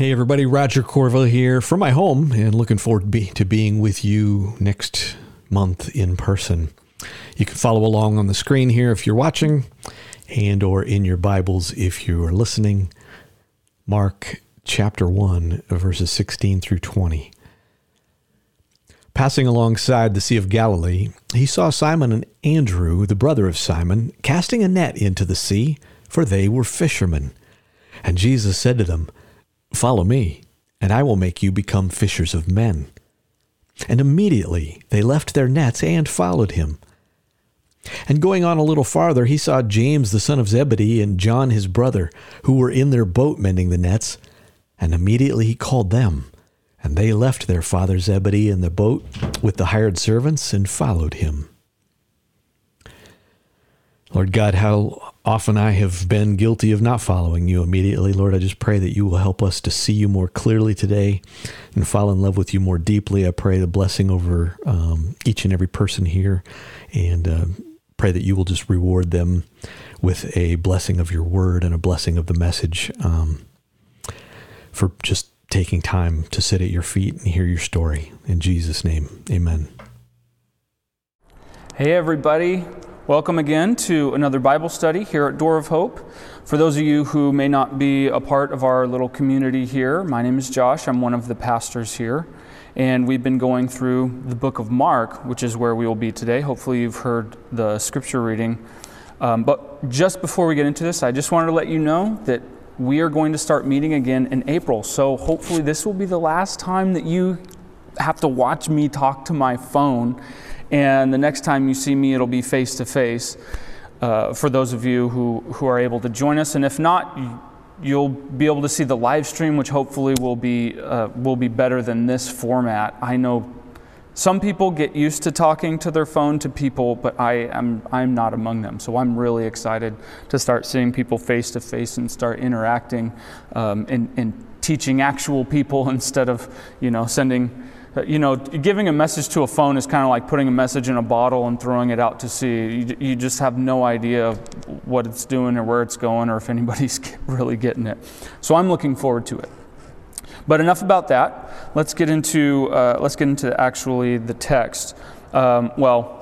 Hey, everybody, Roger Corville here from my home and looking forward to, be, to being with you next month in person. You can follow along on the screen here if you're watching and or in your Bibles if you are listening. Mark chapter 1 verses 16 through 20. Passing alongside the Sea of Galilee, he saw Simon and Andrew, the brother of Simon, casting a net into the sea, for they were fishermen. And Jesus said to them, Follow me, and I will make you become fishers of men. And immediately they left their nets and followed him. And going on a little farther, he saw James the son of Zebedee and John his brother, who were in their boat mending the nets. And immediately he called them. And they left their father Zebedee in the boat with the hired servants and followed him. Lord God, how often I have been guilty of not following you immediately. Lord, I just pray that you will help us to see you more clearly today and fall in love with you more deeply. I pray the blessing over um, each and every person here and uh, pray that you will just reward them with a blessing of your word and a blessing of the message um, for just taking time to sit at your feet and hear your story. In Jesus' name, amen. Hey, everybody. Welcome again to another Bible study here at Door of Hope. For those of you who may not be a part of our little community here, my name is Josh. I'm one of the pastors here. And we've been going through the book of Mark, which is where we will be today. Hopefully, you've heard the scripture reading. Um, but just before we get into this, I just wanted to let you know that we are going to start meeting again in April. So hopefully, this will be the last time that you have to watch me talk to my phone and the next time you see me, it'll be face to face for those of you who, who are able to join us. And if not, you'll be able to see the live stream, which hopefully will be, uh, will be better than this format. I know some people get used to talking to their phone to people, but I am I'm not among them. So I'm really excited to start seeing people face to face and start interacting um, and, and teaching actual people instead of you know sending you know, giving a message to a phone is kind of like putting a message in a bottle and throwing it out to sea. You, you just have no idea what it's doing or where it's going or if anybody's really getting it. So I'm looking forward to it. But enough about that. Let's get into uh, let's get into actually the text. Um, well,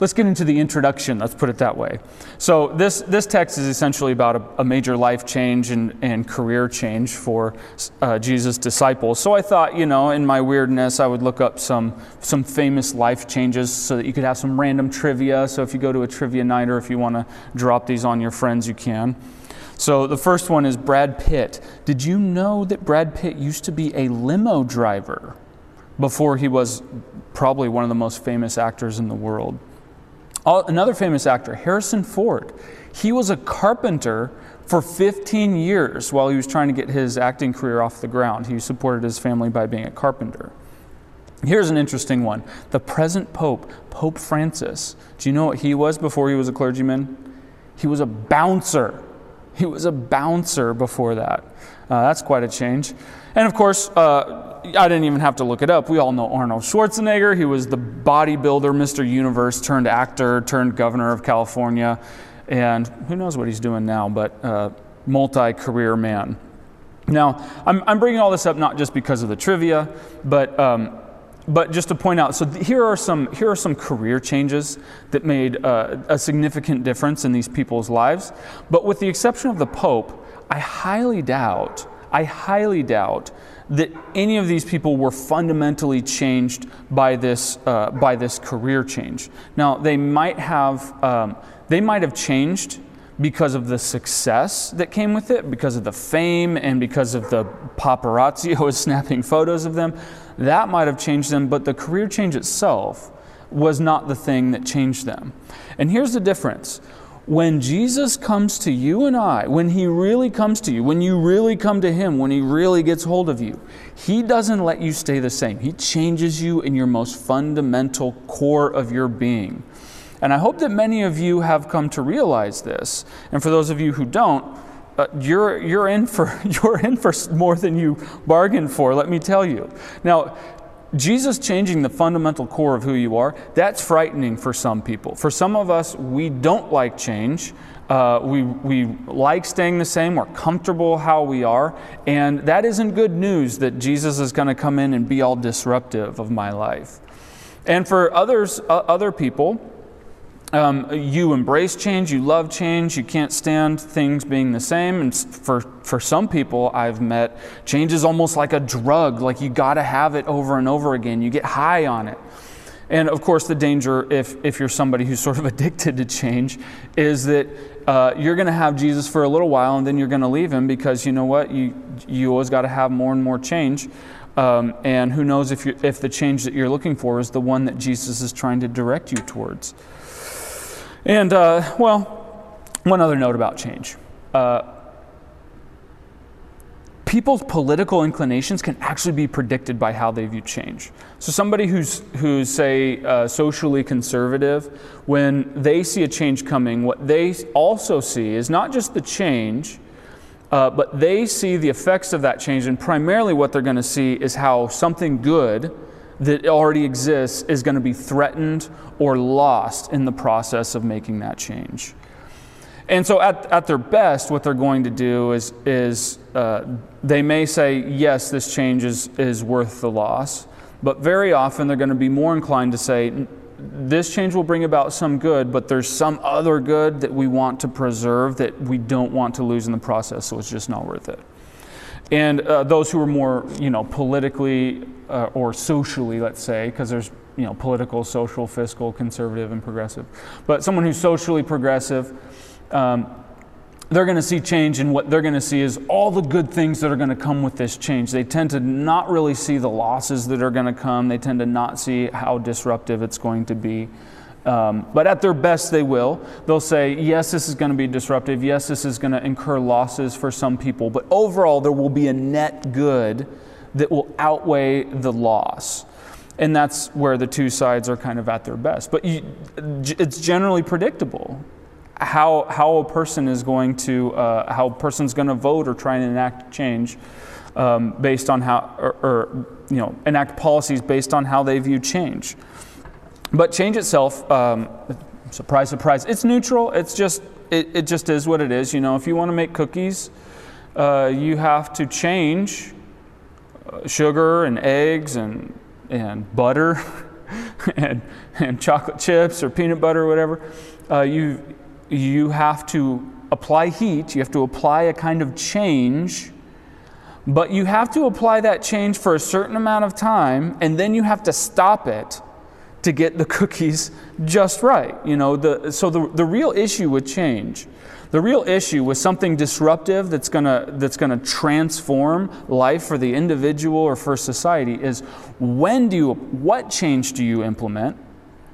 let's get into the introduction, let's put it that way. So, this, this text is essentially about a, a major life change and, and career change for uh, Jesus' disciples. So, I thought, you know, in my weirdness, I would look up some, some famous life changes so that you could have some random trivia. So, if you go to a trivia night or if you want to drop these on your friends, you can. So, the first one is Brad Pitt. Did you know that Brad Pitt used to be a limo driver before he was probably one of the most famous actors in the world? Another famous actor, Harrison Ford, he was a carpenter for 15 years while he was trying to get his acting career off the ground. He supported his family by being a carpenter. Here's an interesting one. The present Pope, Pope Francis, do you know what he was before he was a clergyman? He was a bouncer. He was a bouncer before that. Uh, that's quite a change. And of course, uh, I didn't even have to look it up. We all know Arnold Schwarzenegger. He was the bodybuilder, Mr. Universe, turned actor, turned governor of California. And who knows what he's doing now, but uh, multi career man. Now, I'm, I'm, bringing all this up not just because of the trivia, but, um, but just to point out so th- here, are some, here are some career changes that made uh, a significant difference in these people's lives. But with the exception of the Pope, I highly doubt, I highly doubt that any of these people were fundamentally changed by this, uh, by this career change. Now, they might have, um, they might have changed because of the success that came with it, because of the fame, and because of the paparazzi who was snapping photos of them. That might have changed them, but the career change itself was not the thing that changed them. And here's the difference when Jesus comes to you and I, when He really comes to you, when you really come to Him, when He really gets hold of you, He doesn't let you stay the same. He changes you in your most fundamental core of your being. And I hope that many of you have come to realize this. And for those of you who don't, uh, you're, you're, in for, you're in for more than you bargained for, let me tell you. Now, Jesus changing the fundamental core of who you are, that's frightening for some people. For some of us, we don't like change. Uh, we, we like staying the same. We're comfortable how we are. And that isn't good news that Jesus is going to come in and be all disruptive of my life. And for others, uh, other people, um, you embrace change, you love change, you can't stand things being the same. And for, for some people I've met, change is almost like a drug, like you got to have it over and over again. You get high on it. And of course, the danger, if, if you're somebody who's sort of addicted to change, is that uh, you're going to have Jesus for a little while and then you're going to leave him because you know what? You, you always got to have more and more change. Um, and who knows if, if the change that you're looking for is the one that Jesus is trying to direct you towards. And, uh, well, one other note about change. Uh, people's political inclinations can actually be predicted by how they view change. So, somebody who's, who's say, uh, socially conservative, when they see a change coming, what they also see is not just the change, uh, but they see the effects of that change, and primarily what they're going to see is how something good that already exists is going to be threatened or lost in the process of making that change. And so, at, at their best, what they're going to do is, is uh, they may say, yes, this change is, is worth the loss. But very often, they're going to be more inclined to say, this change will bring about some good, but there's some other good that we want to preserve that we don't want to lose in the process, so it's just not worth it. And uh, those who are more, you know, politically uh, or socially, let's say, because there's, you know, political, social, fiscal, conservative, and progressive. But someone who's socially progressive, um, they're going to see change, and what they're going to see is all the good things that are going to come with this change. They tend to not really see the losses that are going to come, they tend to not see how disruptive it's going to be. Um, but at their best, they will. They'll say, yes, this is going to be disruptive. Yes, this is going to incur losses for some people. But overall, there will be a net good that will outweigh the loss. And that's where the two sides are kind of at their best. But you, it's generally predictable how, how a person is going to, uh, how a person's going to vote or try and enact change um, based on how, or, or, you know, enact policies based on how they view change. But change itself, um, surprise, surprise, it's neutral. It's just, it, it just is what it is. You know, if you want to make cookies, uh, you have to change uh, sugar and eggs and, and butter and, and chocolate chips or peanut butter or whatever. Uh, you, you have to apply heat, you have to apply a kind of change, but you have to apply that change for a certain amount of time, and then you have to stop it to get the cookies just right. You know, the, so the, the real issue with change, the real issue with something disruptive that's gonna, that's gonna transform life for the individual or for society is when do you, what change do you implement?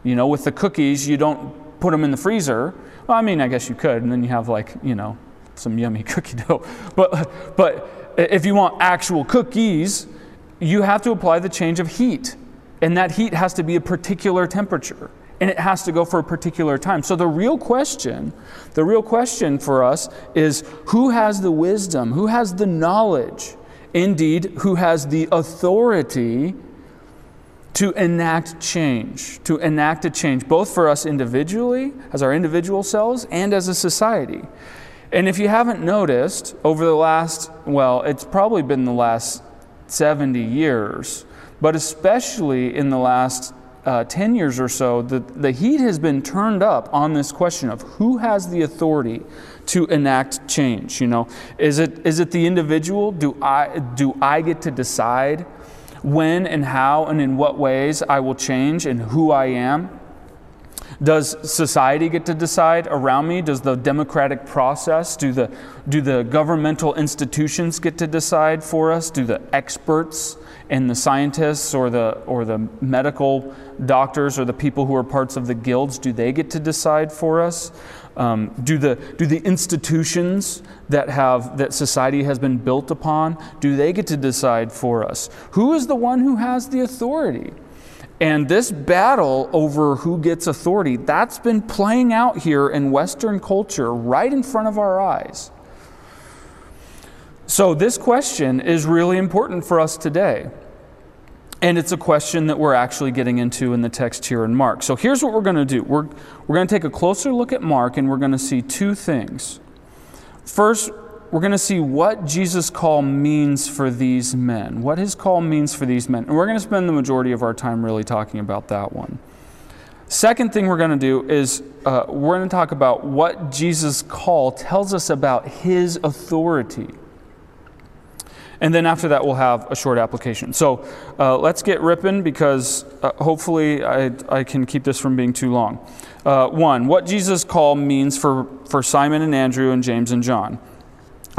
You know, with the cookies, you don't put them in the freezer well, I mean, I guess you could, and then you have like, you know, some yummy cookie dough. But, but if you want actual cookies, you have to apply the change of heat. And that heat has to be a particular temperature. And it has to go for a particular time. So the real question, the real question for us is who has the wisdom, who has the knowledge, indeed, who has the authority to enact change, to enact a change, both for us individually, as our individual selves, and as a society. And if you haven't noticed, over the last, well, it's probably been the last 70 years, but especially in the last uh, 10 years or so, the, the heat has been turned up on this question of who has the authority to enact change. You know, is it, is it the individual? Do I, do I get to decide when and how and in what ways I will change and who I am? Does society get to decide around me? Does the democratic process, do the, do the governmental institutions get to decide for us? Do the experts and the scientists or the, or the medical doctors or the people who are parts of the guilds, do they get to decide for us? Um, do, the, do the institutions that, have, that society has been built upon, do they get to decide for us? Who is the one who has the authority? And this battle over who gets authority, that's been playing out here in Western culture right in front of our eyes. So, this question is really important for us today. and it's a question that we're actually getting into in the text here in Mark. So here's what we're going to do we're, we're going to take a closer look at Mark, and we're going to see two things. First, we're going to see what Jesus' call means for these men, what his call means for these men. And we're going to spend the majority of our time really talking about that one. Second thing we're going to do is uh, we're going to talk about what Jesus' call tells us about his authority. And then after that, we'll have a short application. So uh, let's get ripping because uh, hopefully I, I can keep this from being too long. Uh, one, what Jesus' call means for, for Simon and Andrew and James and John.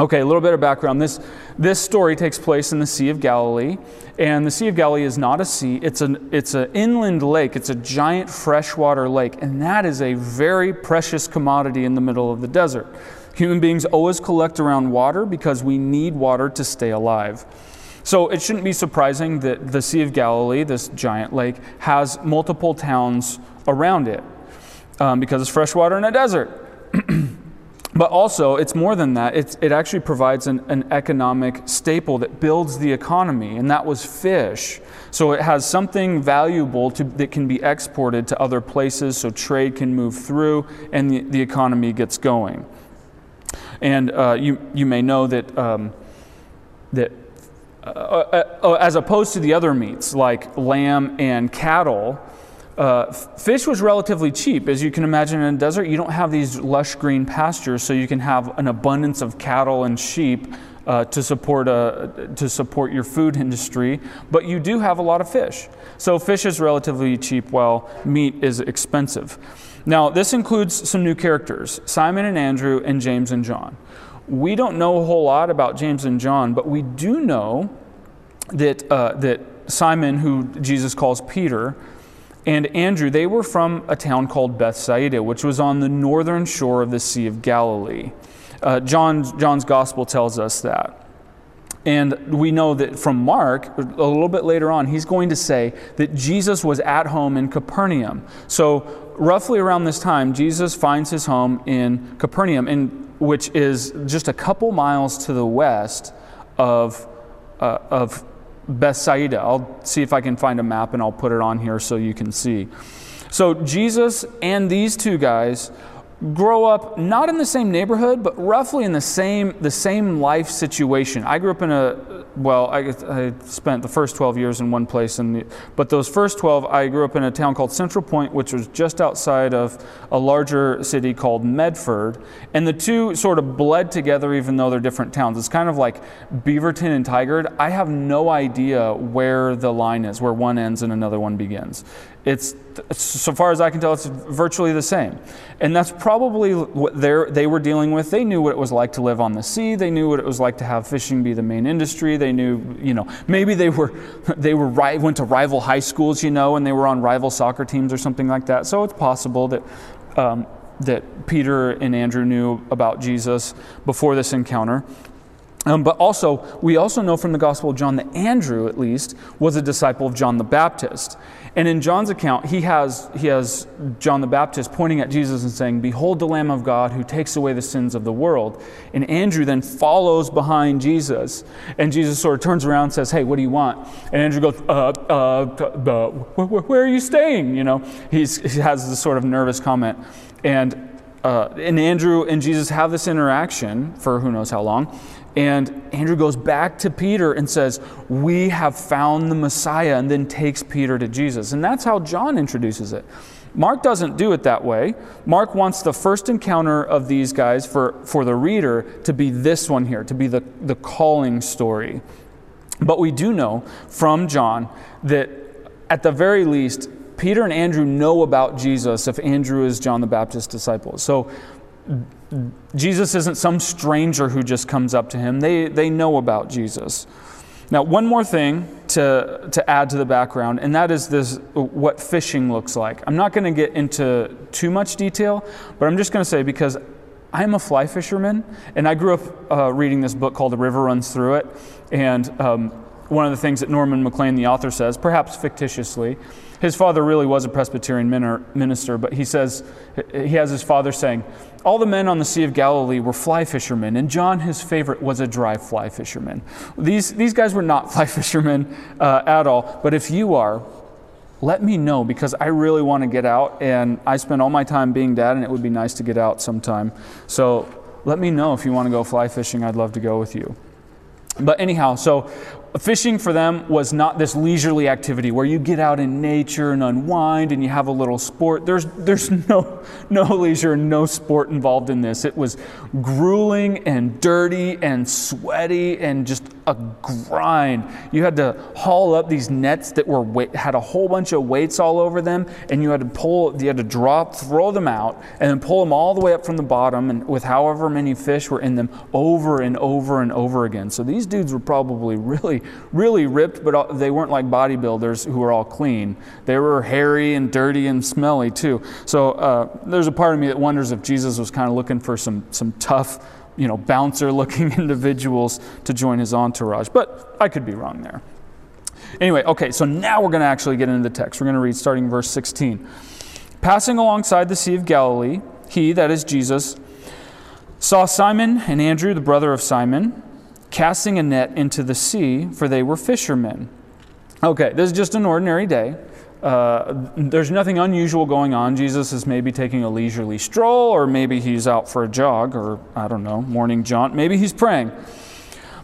Okay, a little bit of background. This, this story takes place in the Sea of Galilee, and the Sea of Galilee is not a sea, it's an, it's an inland lake. It's a giant freshwater lake, and that is a very precious commodity in the middle of the desert. Human beings always collect around water because we need water to stay alive. So it shouldn't be surprising that the Sea of Galilee, this giant lake, has multiple towns around it um, because it's freshwater in a desert. But also, it's more than that. It's, it actually provides an, an, economic staple that builds the economy, and that was fish. So it has something valuable to, that can be exported to other places so trade can move through and the, the economy gets going. And uh, you, you may know that, um, that uh, uh, uh as opposed to the other meats like lamb and cattle, uh, fish was relatively cheap. As you can imagine in a desert, you don't have these lush green pastures, so you can have an abundance of cattle and sheep uh, to, support a, to support your food industry, but you do have a lot of fish. So fish is relatively cheap while meat is expensive. Now, this includes some new characters Simon and Andrew, and James and John. We don't know a whole lot about James and John, but we do know that, uh, that Simon, who Jesus calls Peter, and Andrew, they were from a town called Bethsaida, which was on the northern shore of the Sea of Galilee. Uh, John, John's gospel tells us that. And we know that from Mark, a little bit later on, he's going to say that Jesus was at home in Capernaum. So, roughly around this time, Jesus finds his home in Capernaum, in, which is just a couple miles to the west of, uh, of Bethsaida. I'll see if I can find a map and I'll put it on here so you can see. So Jesus and these two guys grow up not in the same neighborhood, but roughly in the same the same life situation. I grew up in a well, I, I spent the first 12 years in one place, and but those first 12, I grew up in a town called Central Point, which was just outside of a larger city called Medford, and the two sort of bled together, even though they're different towns. It's kind of like Beaverton and Tigard. I have no idea where the line is, where one ends and another one begins. It's so far as I can tell, it's virtually the same. And that's probably what they were dealing with. They knew what it was like to live on the sea. They knew what it was like to have fishing be the main industry. They knew, you know, maybe they were, they were went to rival high schools, you know, and they were on rival soccer teams or something like that. So it's possible that, um, that Peter and Andrew knew about Jesus before this encounter. Um, but also, we also know from the Gospel of John that Andrew, at least, was a disciple of John the Baptist. And in John's account, he has, he has John the Baptist pointing at Jesus and saying, Behold the Lamb of God who takes away the sins of the world. And Andrew then follows behind Jesus. And Jesus sort of turns around and says, Hey, what do you want? And Andrew goes, uh, uh, uh, where, are you staying? You know, he's, he has this sort of nervous comment. And uh, and Andrew and Jesus have this interaction for who knows how long. And Andrew goes back to Peter and says, We have found the Messiah, and then takes Peter to Jesus. And that's how John introduces it. Mark doesn't do it that way. Mark wants the first encounter of these guys for, for the reader to be this one here, to be the, the calling story. But we do know from John that at the very least, Peter and Andrew know about Jesus if Andrew is John the Baptist's disciple. So Jesus isn't some stranger who just comes up to him. They, they know about Jesus. Now, one more thing to, to add to the background, and that is this what fishing looks like. I'm not going to get into too much detail, but I'm just going to say because I'm a fly fisherman, and I grew up uh, reading this book called The River Runs Through It. And um, one of the things that Norman Maclean, the author, says, perhaps fictitiously, his father really was a Presbyterian minister, but he says, he has his father saying, All the men on the Sea of Galilee were fly fishermen, and John, his favorite, was a dry fly fisherman. These, these guys were not fly fishermen uh, at all, but if you are, let me know because I really want to get out, and I spend all my time being dad, and it would be nice to get out sometime. So let me know if you want to go fly fishing. I'd love to go with you. But anyhow, so fishing for them was not this leisurely activity where you get out in nature and unwind and you have a little sport. There's, there's no, no leisure and no sport involved in this. It was grueling and dirty and sweaty and just a grind. You had to haul up these nets that were had a whole bunch of weights all over them, and you had to pull, you had to drop, throw them out, and then pull them all the way up from the bottom, and with however many fish were in them, over and over and over again. So these dudes were probably really really, ripped, but they weren't like bodybuilders who were all clean. They were hairy and dirty and smelly too. So uh, there's a part of me that wonders if Jesus was kind of looking for some, some tough, you know, bouncer looking individuals to join his entourage. But I could be wrong there. Anyway, okay, so now we're going to actually get into the text. We're going to read starting verse 16. Passing alongside the Sea of Galilee, he, that is Jesus, saw Simon and Andrew, the brother of Simon casting a net into the sea, for they were fishermen. Okay, this is just an ordinary day. Uh, there's nothing unusual going on. Jesus is maybe taking a leisurely stroll, or maybe he's out for a jog, or I don't know, morning jaunt. Maybe he's praying.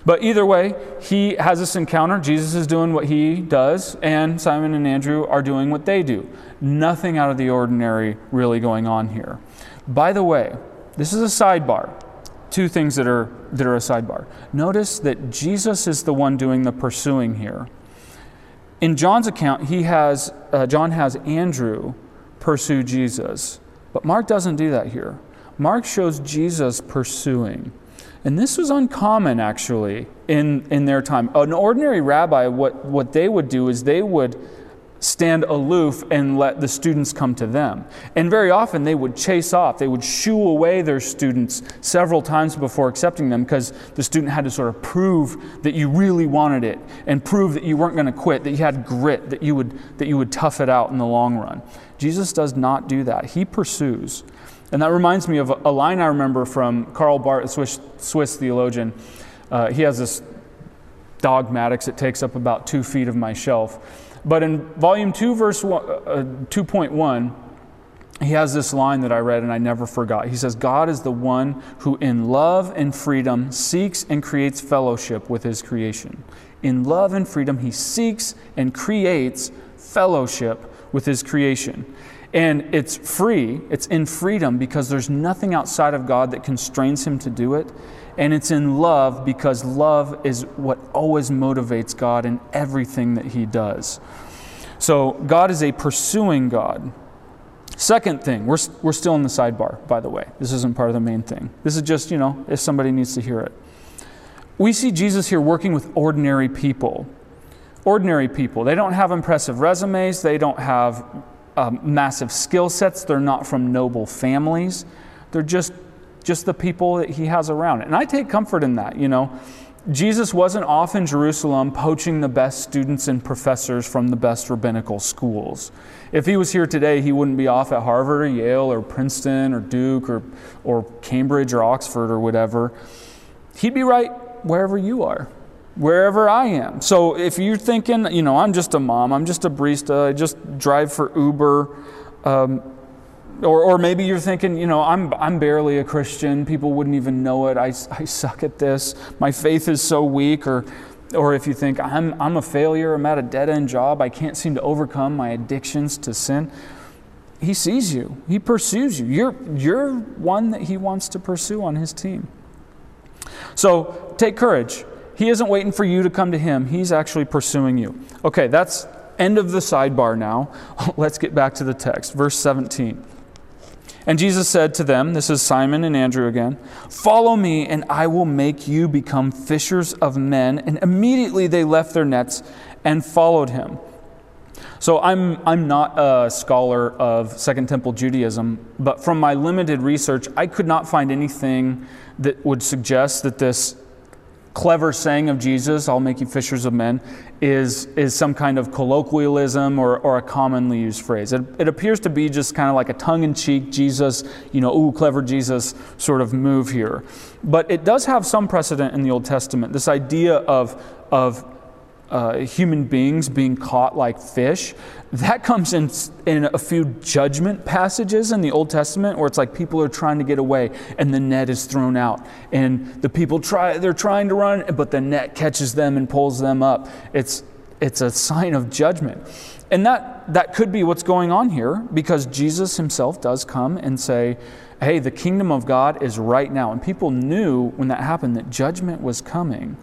But either way, he has this encounter. Jesus is doing what he does, and Simon and Andrew are doing what they do. Nothing out of the ordinary really going on here. By the way, this is a sidebar two things that are, that are a sidebar. Notice that Jesus is the one doing the pursuing here. In John's account, he has, uh, John has Andrew pursue Jesus, but Mark doesn't do that here. Mark shows Jesus pursuing. And this was uncommon, actually, in, in their time. An ordinary rabbi, what, what they would do is they would stand aloof and let the students come to them. And very often they would chase off, they would shoo away their students several times before accepting them because the student had to sort of prove that you really wanted it and prove that you weren't going to quit, that you had grit, that you would that you would tough it out in the long run. Jesus does not do that. He pursues. And that reminds me of a line I remember from Karl Barth, a Swiss, Swiss theologian. Uh, he has this dogmatics. It takes up about two feet of my shelf. But in volume 2, verse uh, 2.1, he has this line that I read and I never forgot. He says, God is the one who, in love and freedom, seeks and creates fellowship with his creation. In love and freedom, he seeks and creates fellowship with his creation. And it's free, it's in freedom because there's nothing outside of God that constrains him to do it. And it's in love because love is what always motivates God in everything that He does. So God is a pursuing God. Second thing, we're, we're still in the sidebar, by the way. This isn't part of the main thing. This is just, you know, if somebody needs to hear it. We see Jesus here working with ordinary people. Ordinary people. They don't have impressive resumes, they don't have um, massive skill sets, they're not from noble families. They're just just the people that he has around. And I take comfort in that, you know. Jesus wasn't off in Jerusalem poaching the best students and professors from the best rabbinical schools. If he was here today, he wouldn't be off at Harvard or Yale or Princeton or Duke or, or Cambridge or Oxford or whatever. He'd be right wherever you are, wherever I am. So if you're thinking, you know, I'm just a mom, I'm just a barista, I just drive for Uber, um, or, or maybe you're thinking, you know, I'm, I'm barely a Christian. People wouldn't even know it. I, I suck at this. My faith is so weak. Or, or if you think, I'm, I'm a failure. I'm at a dead end job. I can't seem to overcome my addictions to sin. He sees you, He pursues you. You're, you're one that He wants to pursue on His team. So take courage. He isn't waiting for you to come to Him, He's actually pursuing you. Okay, that's end of the sidebar now. Let's get back to the text. Verse 17. And Jesus said to them, This is Simon and Andrew again, Follow me, and I will make you become fishers of men. And immediately they left their nets and followed him. So I'm, I'm not a scholar of Second Temple Judaism, but from my limited research, I could not find anything that would suggest that this clever saying of Jesus, I'll make you fishers of men, is, is some kind of colloquialism or, or a commonly used phrase. It, it appears to be just kind of like a tongue in cheek Jesus, you know, ooh, clever Jesus sort of move here. But it does have some precedent in the Old Testament. This idea of, of uh, human beings being caught like fish. That comes in, in a few judgment passages in the Old Testament where it's like people are trying to get away and the net is thrown out. And the people try, they're trying to run, but the net catches them and pulls them up. It's, it's a sign of judgment. And that, that could be what's going on here because Jesus himself does come and say, hey, the kingdom of God is right now. And people knew when that happened that judgment was coming.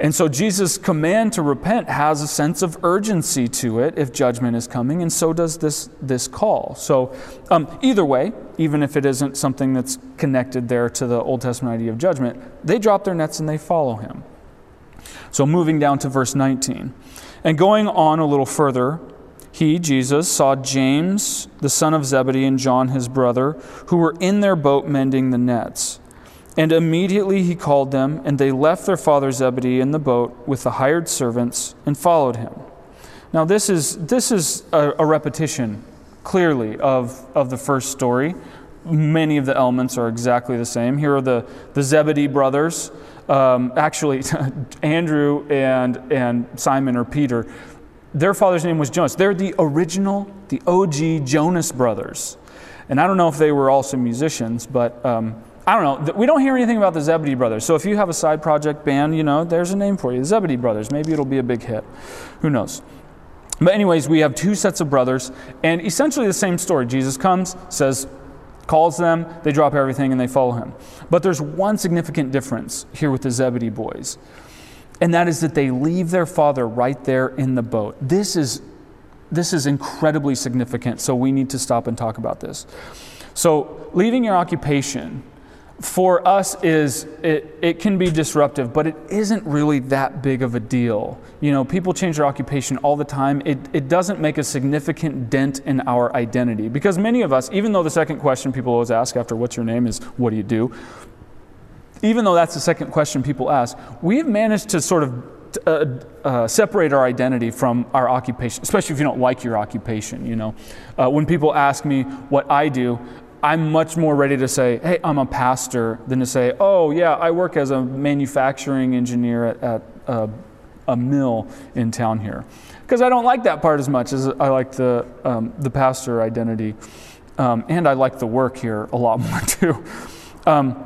And so Jesus' command to repent has a sense of urgency to it if judgment is coming, and so does this, this call. So, um, either way, even if it isn't something that's connected there to the Old Testament idea of judgment, they drop their nets and they follow him. So, moving down to verse 19. And going on a little further, he, Jesus, saw James, the son of Zebedee, and John, his brother, who were in their boat mending the nets. And immediately he called them, and they left their father Zebedee in the boat with the hired servants and followed him. Now, this is, this is a, a repetition, clearly, of, of the first story. Many of the elements are exactly the same. Here are the, the Zebedee brothers. Um, actually, Andrew and, and Simon or Peter, their father's name was Jonas. They're the original, the OG Jonas brothers. And I don't know if they were also musicians, but. Um, I don't know. We don't hear anything about the Zebedee brothers. So if you have a side project band, you know, there's a name for you. The Zebedee brothers. Maybe it'll be a big hit. Who knows? But, anyways, we have two sets of brothers, and essentially the same story. Jesus comes, says, calls them, they drop everything, and they follow him. But there's one significant difference here with the Zebedee boys, and that is that they leave their father right there in the boat. This is, this is incredibly significant, so we need to stop and talk about this. So, leaving your occupation for us is it, it can be disruptive, but it isn't really that big of a deal. You know, people change their occupation all the time. It, it doesn't make a significant dent in our identity because many of us, even though the second question people always ask after what's your name is what do you do, even though that's the second question people ask, we've managed to sort of uh, uh, separate our identity from our occupation, especially if you don't like your occupation. You know, uh, when people ask me what I do, I'm much more ready to say, hey, I'm a pastor, than to say, oh, yeah, I work as a manufacturing engineer at, at a, a, mill in town here. Because I don't like that part as much as I like the, um, the pastor identity. Um, and I like the work here a lot more too. Um,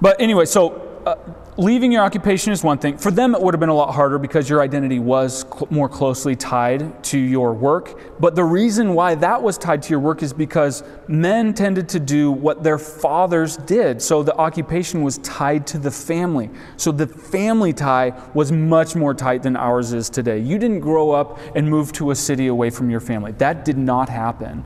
but anyway, so uh, leaving your occupation is one thing. For them, it would have been a lot harder because your identity was cl- more closely tied to your work. But the reason why that was tied to your work is because men tended to do what their fathers did. So the occupation was tied to the family. So the family tie was much more tight than ours is today. You didn't grow up and move to a city away from your family, that did not happen.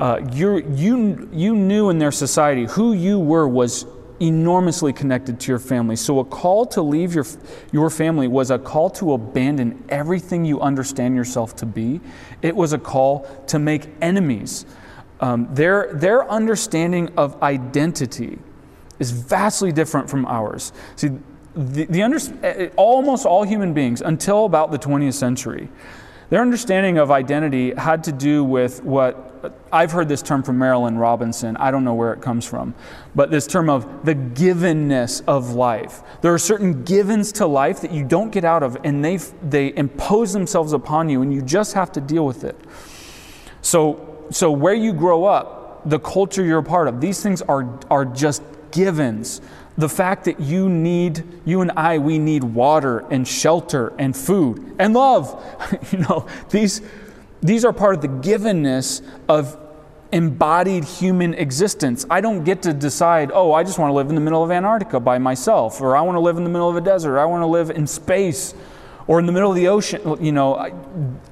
Uh, you you, you knew in their society who you were was enormously connected to your family. So, a call to leave your, your family was a call to abandon everything you understand yourself to be. It was a call to make enemies. Um, their, their understanding of identity is vastly different from ours. See, the, the under, almost all human beings, until about the 20th century, their understanding of identity had to do with what I've heard this term from Marilynne Robinson. I don't know where it comes from, but this term of the givenness of life. There are certain givens to life that you don't get out of, and they, they impose themselves upon you, and you just have to deal with it. So, so where you grow up, the culture you're a part of, these things are, are just givens the fact that you need, you and I, we need water and shelter and food and love. you know, these, these are part of the givenness of embodied human existence. I don't get to decide, oh, I just want to live in the middle of Antarctica by myself, or I want to live in the middle of a desert, or I want to live in space, or in the middle of the ocean. You know, I,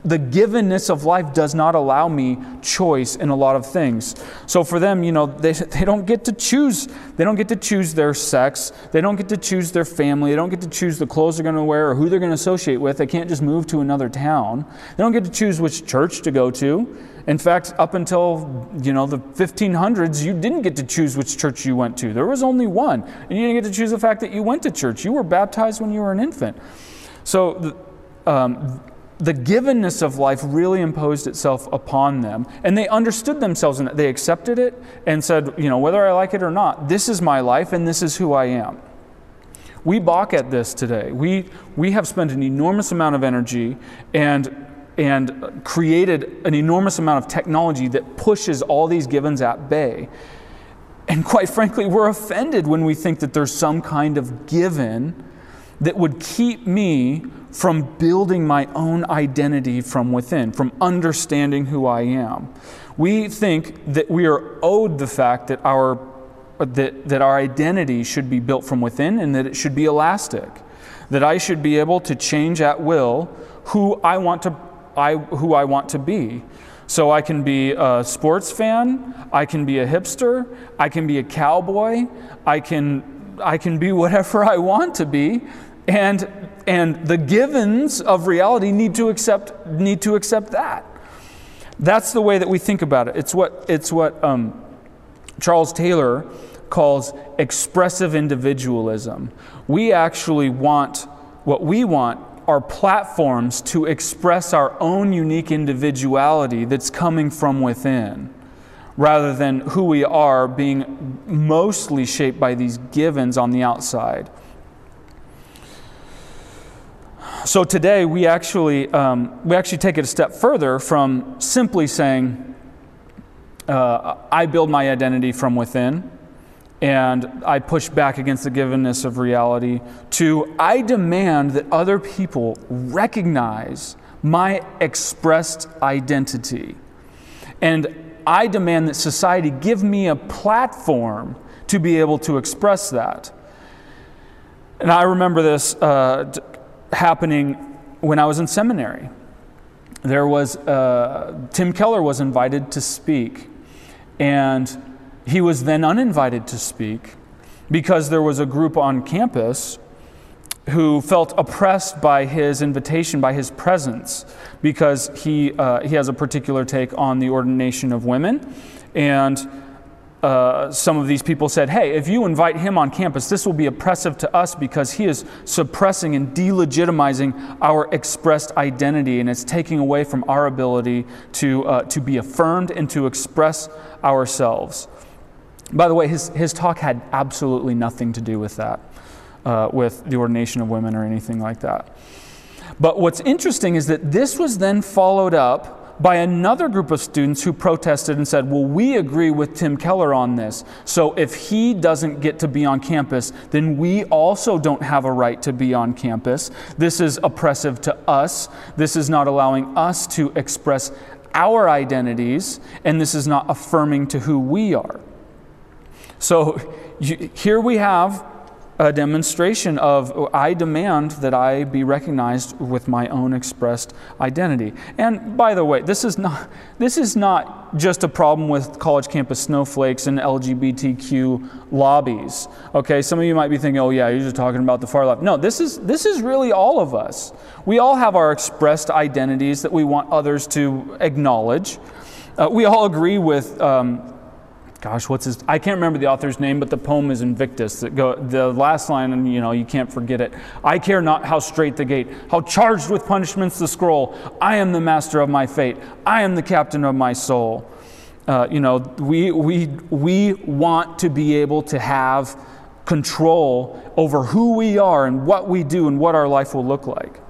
the givenness of life does not allow me choice in a lot of things. So for them, you know, they, they don't get to choose. They don't get to choose their sex. They don't get to choose their family. They don't get to choose the clothes they're going to wear or who they're going to associate with. They can't just move to another town. They don't get to choose which church to go to. In fact, up until you know the 1500s, you didn't get to choose which church you went to. There was only one, and you didn't get to choose the fact that you went to church. You were baptized when you were an infant. So the, um, the givenness of life really imposed itself upon them, and they understood themselves in. They accepted it and said, you know, whether I like it or not, this is my life and this is who I am. We balk at this today. We, we have spent an enormous amount of energy and, and created an enormous amount of technology that pushes all these givens at bay. And quite frankly, we're offended when we think that there's some kind of given that would keep me from building my own identity from within, from understanding who I am. We think that we are owed the fact that our, that, that our identity should be built from within and that it should be elastic, that I should be able to change at will who I want to, I, who I want to be. So I can be a sports fan, I can be a hipster, I can be a cowboy, I can, I can be whatever I want to be and, and the givens of reality need to accept, need to accept that. That's the way that we think about it. It's what, it's what um, Charles Taylor calls expressive individualism. We actually want, what we want are platforms to express our own unique individuality that's coming from within, rather than who we are being mostly shaped by these givens on the outside. So today we actually, um, we actually take it a step further from simply saying, uh, I build my identity from within and I push back against the givenness of reality, to I demand that other people recognize my expressed identity. And I demand that society give me a platform to be able to express that. And I remember this uh, happening when I was in seminary. There was, uh, Tim Keller was invited to speak, and he was then uninvited to speak because there was a group on campus who felt oppressed by his invitation, by his presence, because he, uh, he has a particular take on the ordination of women. And uh, some of these people said, hey, if you invite him on campus, this will be oppressive to us because he is suppressing and delegitimizing our expressed identity, and it's taking away from our ability to, uh, to be affirmed and to express ourselves. By the way, his, his talk had absolutely nothing to do with that, uh, with the ordination of women or anything like that. But what's interesting is that this was then followed up by another group of students who protested and said, Well, we agree with Tim Keller on this. So if he doesn't get to be on campus, then we also don't have a right to be on campus. This is oppressive to us. This is not allowing us to express our identities, and this is not affirming to who we are. So you, here we have a demonstration of I demand that I be recognized with my own expressed identity. And by the way, this is not this is not just a problem with college campus snowflakes and LGBTQ lobbies. Okay, some of you might be thinking, "Oh yeah, you're just talking about the far left." No, this is this is really all of us. We all have our expressed identities that we want others to acknowledge. Uh, we all agree with um, gosh, what's his? I can't remember the author's name, but the poem is Invictus. That go, the last line, you know, you can't forget it. I care not how straight the gate, how charged with punishments the scroll. I am the master of my fate. I am the captain of my soul. Uh, you know, we we we want to be able to have control over who we are and what we do and what our life will look like.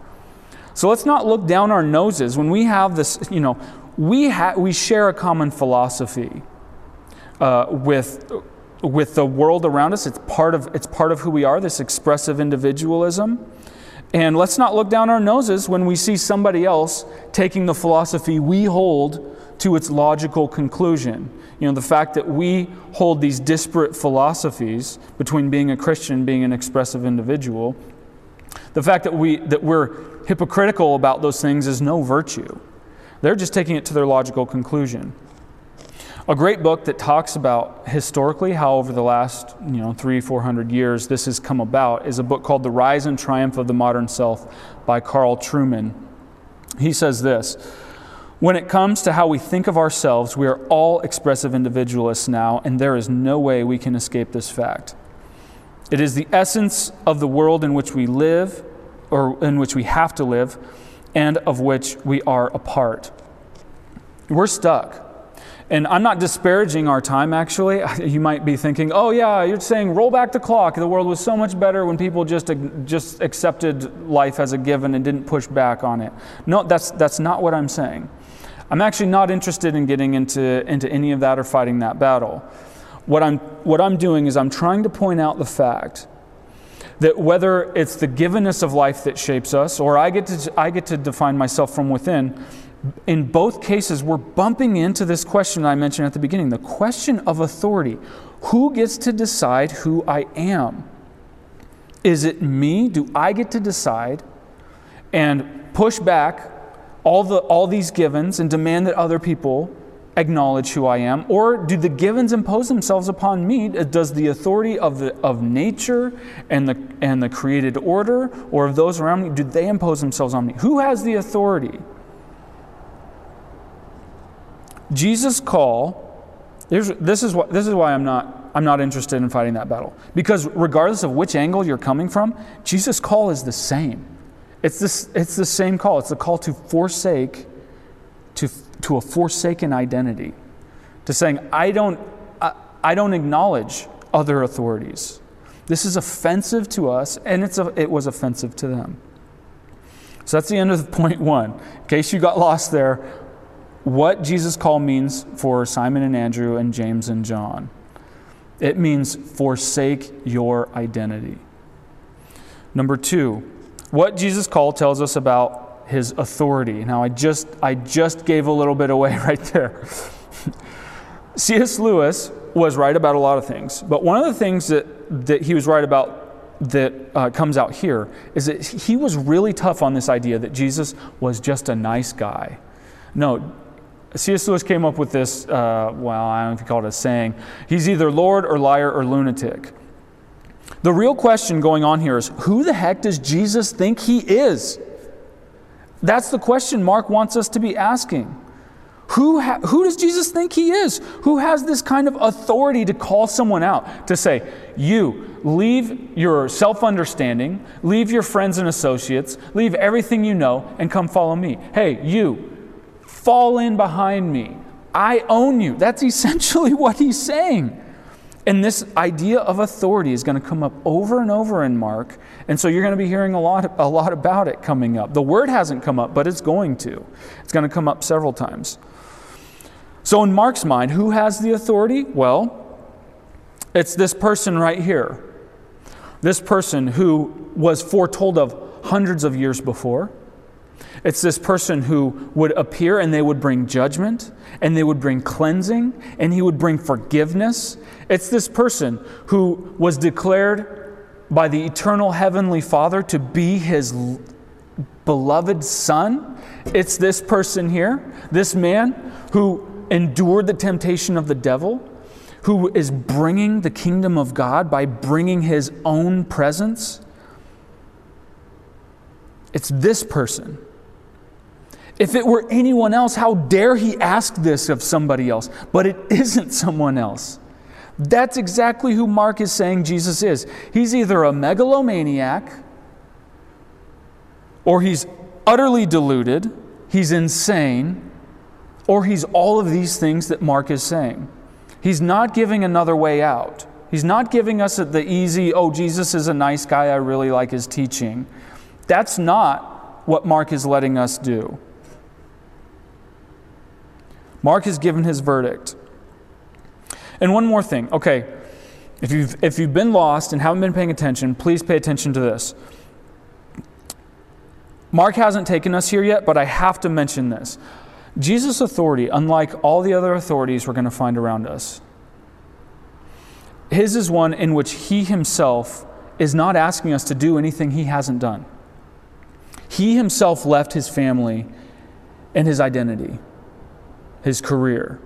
So let's not look down our noses when we have this. You know, we ha- we share a common philosophy uh, with, with the world around us. It's part, of, it's part of who we are, this expressive individualism. And let's not look down our noses when we see somebody else taking the philosophy we hold to its logical conclusion. You know, the fact that we hold these disparate philosophies between being a Christian and being an expressive individual, The fact that, we, that we're hypocritical about those things is no virtue. They're just taking it to their logical conclusion. A great book that talks about historically how over the last you know three four hundred years this has come about is a book called The Rise and Triumph of the Modern Self by Carl Trueman. He says this. When it comes to how we think of ourselves, we are all expressive individualists now, and there is no way we can escape this fact. It is the essence of the world in which we live, or in which we have to live, and of which we are a part. We're stuck. And I'm not disparaging our time, actually. You might be thinking, oh, yeah, you're saying roll back the clock. The world was so much better when people just, just accepted life as a given and didn't push back on it. No, that's, that's not what I'm saying. I'm actually not interested in getting into, into any of that or fighting that battle. What I'm, what I'm doing is I'm trying to point out the fact that whether it's the givenness of life that shapes us or I get to, I get to define myself from within, in both cases, we're bumping into this question I mentioned at the beginning the question of authority. Who gets to decide who I am? Is it me? Do I get to decide and push back all, the, all these givens and demand that other people acknowledge who I am? Or do the givens impose themselves upon me? Does the authority of, the, of nature and the, and the created order or of those around me, do they impose themselves on me? Who has the authority? Jesus' call, this is, what, this is why I'm not, I'm not interested in fighting that battle. Because regardless of which angle you're coming from, Jesus' call is the same. It's, this, it's the same call. It's the call to forsake, to, to a forsaken identity, to saying, I don't, I, I don't acknowledge other authorities. This is offensive to us, and it's a, it was offensive to them. So that's the end of point one. In case you got lost there, what Jesus' call means for Simon and Andrew and James and John it means forsake your identity. Number two, what Jesus' call tells us about his authority. Now, I just, I just gave a little bit away right there. C.S. Lewis was right about a lot of things, but one of the things that, that he was right about that uh, comes out here is that he was really tough on this idea that Jesus was just a nice guy. No, C.S. Lewis came up with this, uh, well, I don't know if you call it a saying. He's either Lord or liar or lunatic. The real question going on here is who the heck does Jesus think he is? That's the question Mark wants us to be asking. Who, ha- who does Jesus think he is? Who has this kind of authority to call someone out, to say, You, leave your self understanding, leave your friends and associates, leave everything you know, and come follow me? Hey, you, fall in behind me. I own you. That's essentially what he's saying. And this idea of authority is going to come up over and over in Mark. And so you're going to be hearing a lot, a lot about it coming up. The word hasn't come up, but it's going to. It's going to come up several times. So, in Mark's mind, who has the authority? Well, it's this person right here. This person who was foretold of hundreds of years before. It's this person who would appear and they would bring judgment and they would bring cleansing and he would bring forgiveness. It's this person who was declared by the eternal heavenly Father to be his beloved Son. It's this person here, this man who endured the temptation of the devil, who is bringing the kingdom of God by bringing his own presence. It's this person if it were anyone else, how dare he ask this of somebody else? But it isn't someone else. That's exactly who Mark is saying Jesus is. He's either a megalomaniac, or he's utterly deluded, he's insane, or he's all of these things that Mark is saying. He's not giving another way out. He's not giving us the easy, oh, Jesus is a nice guy, I really like his teaching. That's not what Mark is letting us do. Mark has given his verdict. And one more thing. Okay, if you've, if you've been lost and haven't been paying attention, please pay attention to this. Mark hasn't taken us here yet, but I have to mention this. Jesus' authority, unlike all the other authorities we're going to find around us, his is one in which he himself is not asking us to do anything he hasn't done. He himself left his family and his identity, his career.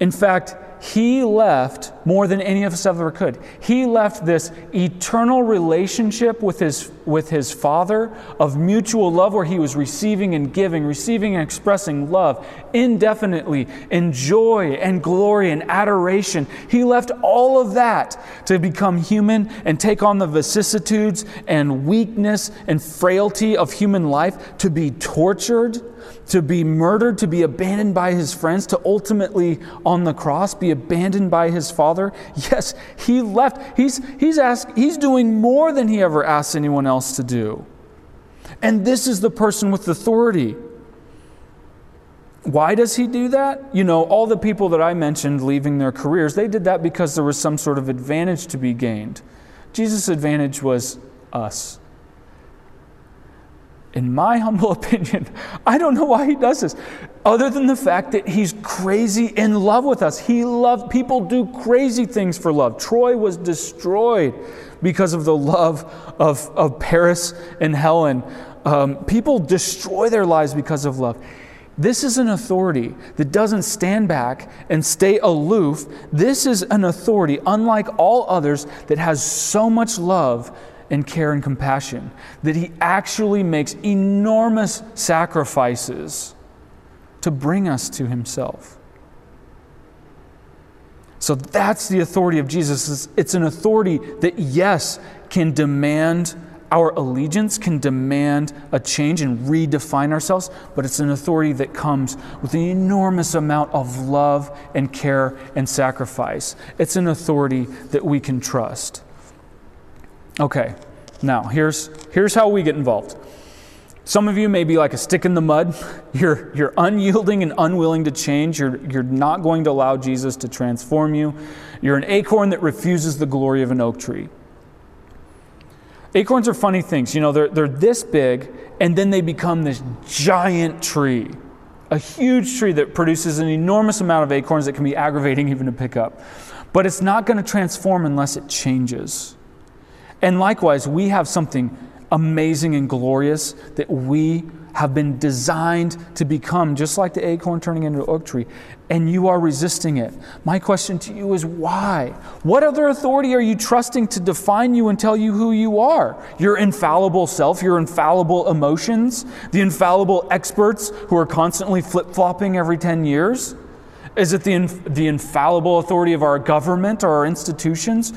In fact, he left more than any of us ever could. He left this eternal relationship with his, with his Father of mutual love where he was receiving and giving, receiving and expressing love indefinitely in joy and glory and adoration. He left all of that to become human and take on the vicissitudes and weakness and frailty of human life, to be tortured to be murdered, to be abandoned by his friends, to ultimately on the cross be abandoned by his father. Yes, he left. He's, he's, asked, he's doing more than he ever asked anyone else to do. And this is the person with authority. Why does he do that? You know, all the people that I mentioned leaving their careers, they did that because there was some sort of advantage to be gained. Jesus' advantage was us in my humble opinion, I don't know why he does this, other than the fact that he's crazy in love with us. He loves, people do crazy things for love. Troy was destroyed because of the love of, of Paris and Helen. Um, people destroy their lives because of love. This is an authority that doesn't stand back and stay aloof. This is an authority, unlike all others, that has so much love and care and compassion, that he actually makes enormous sacrifices to bring us to himself. So that's the authority of Jesus. It's an authority that, yes, can demand our allegiance, can demand a change and redefine ourselves, but it's an authority that comes with an enormous amount of love and care and sacrifice. It's an authority that we can trust. Okay, now here's, here's how we get involved. Some of you may be like a stick in the mud. You're, you're unyielding and unwilling to change. You're, you're not going to allow Jesus to transform you. You're an acorn that refuses the glory of an oak tree. Acorns are funny things. You know, they're, they're this big, and then they become this giant tree. A huge tree that produces an enormous amount of acorns that can be aggravating even to pick up. But it's not going to transform unless it changes. And likewise, we have something amazing and glorious that we have been designed to become, just like the acorn turning into an oak tree, and you are resisting it. My question to you is why? What other authority are you trusting to define you and tell you who you are? Your infallible self, your infallible emotions, the infallible experts who are constantly flip flopping every 10 years? Is it the, the infallible authority of our government or our institutions?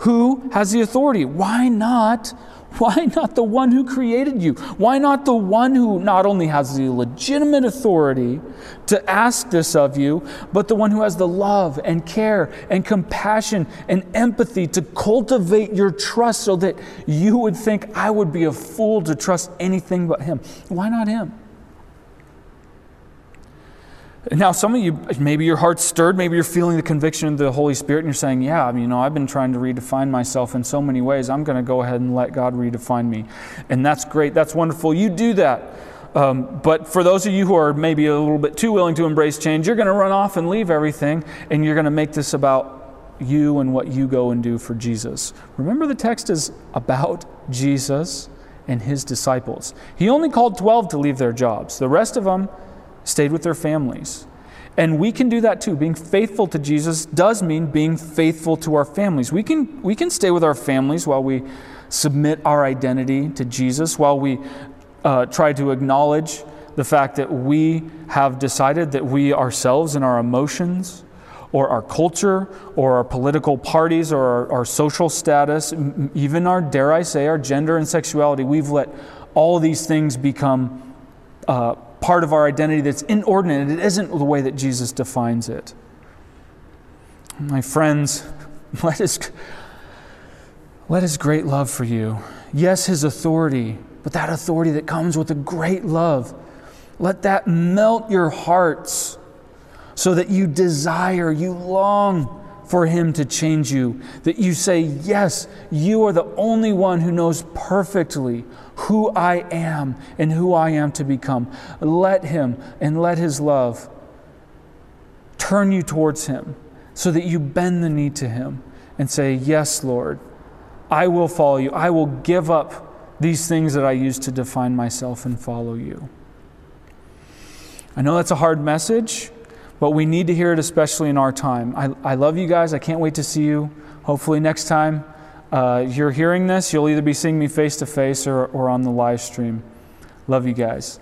Who has the authority? Why not? Why not the one who created you? Why not the one who not only has the legitimate authority to ask this of you, but the one who has the love and care and compassion and empathy to cultivate your trust so that you would think, I would be a fool to trust anything but him? Why not him? Now, some of you, maybe your heart's stirred, maybe you're feeling the conviction of the Holy Spirit, and you're saying, Yeah, I mean, you know, I've been trying to redefine myself in so many ways. I'm going to go ahead and let God redefine me. And that's great. That's wonderful. You do that. Um, but for those of you who are maybe a little bit too willing to embrace change, you're going to run off and leave everything, and you're going to make this about you and what you go and do for Jesus. Remember, the text is about Jesus and his disciples. He only called 12 to leave their jobs, the rest of them, stayed with their families. And we can do that too. Being faithful to Jesus does mean being faithful to our families. We can, we can stay with our families while we submit our identity to Jesus, while we uh, try to acknowledge the fact that we have decided that we ourselves and our emotions, or our culture, or our political parties, or our, our social status, even our, dare I say, our gender and sexuality, we've let all these things become. Uh, part of our identity that's inordinate. It isn't the way that Jesus defines it. My friends, let his, let his great love for you, yes, his authority, but that authority that comes with a great love, let that melt your hearts so that you desire, you long for Him to change you. That you say, Yes, you are the only one who knows perfectly who I am and who I am to become. Let Him and let His love turn you towards Him so that you bend the knee to Him and say, Yes, Lord, I will follow you. I will give up these things that I use to define myself and follow you. I know that's a hard message, but we need to hear it, especially in our time. I, I love you guys. I can't wait to see you. Hopefully, next time uh, you're hearing this, you'll either be seeing me face to face or on the live stream. Love you guys.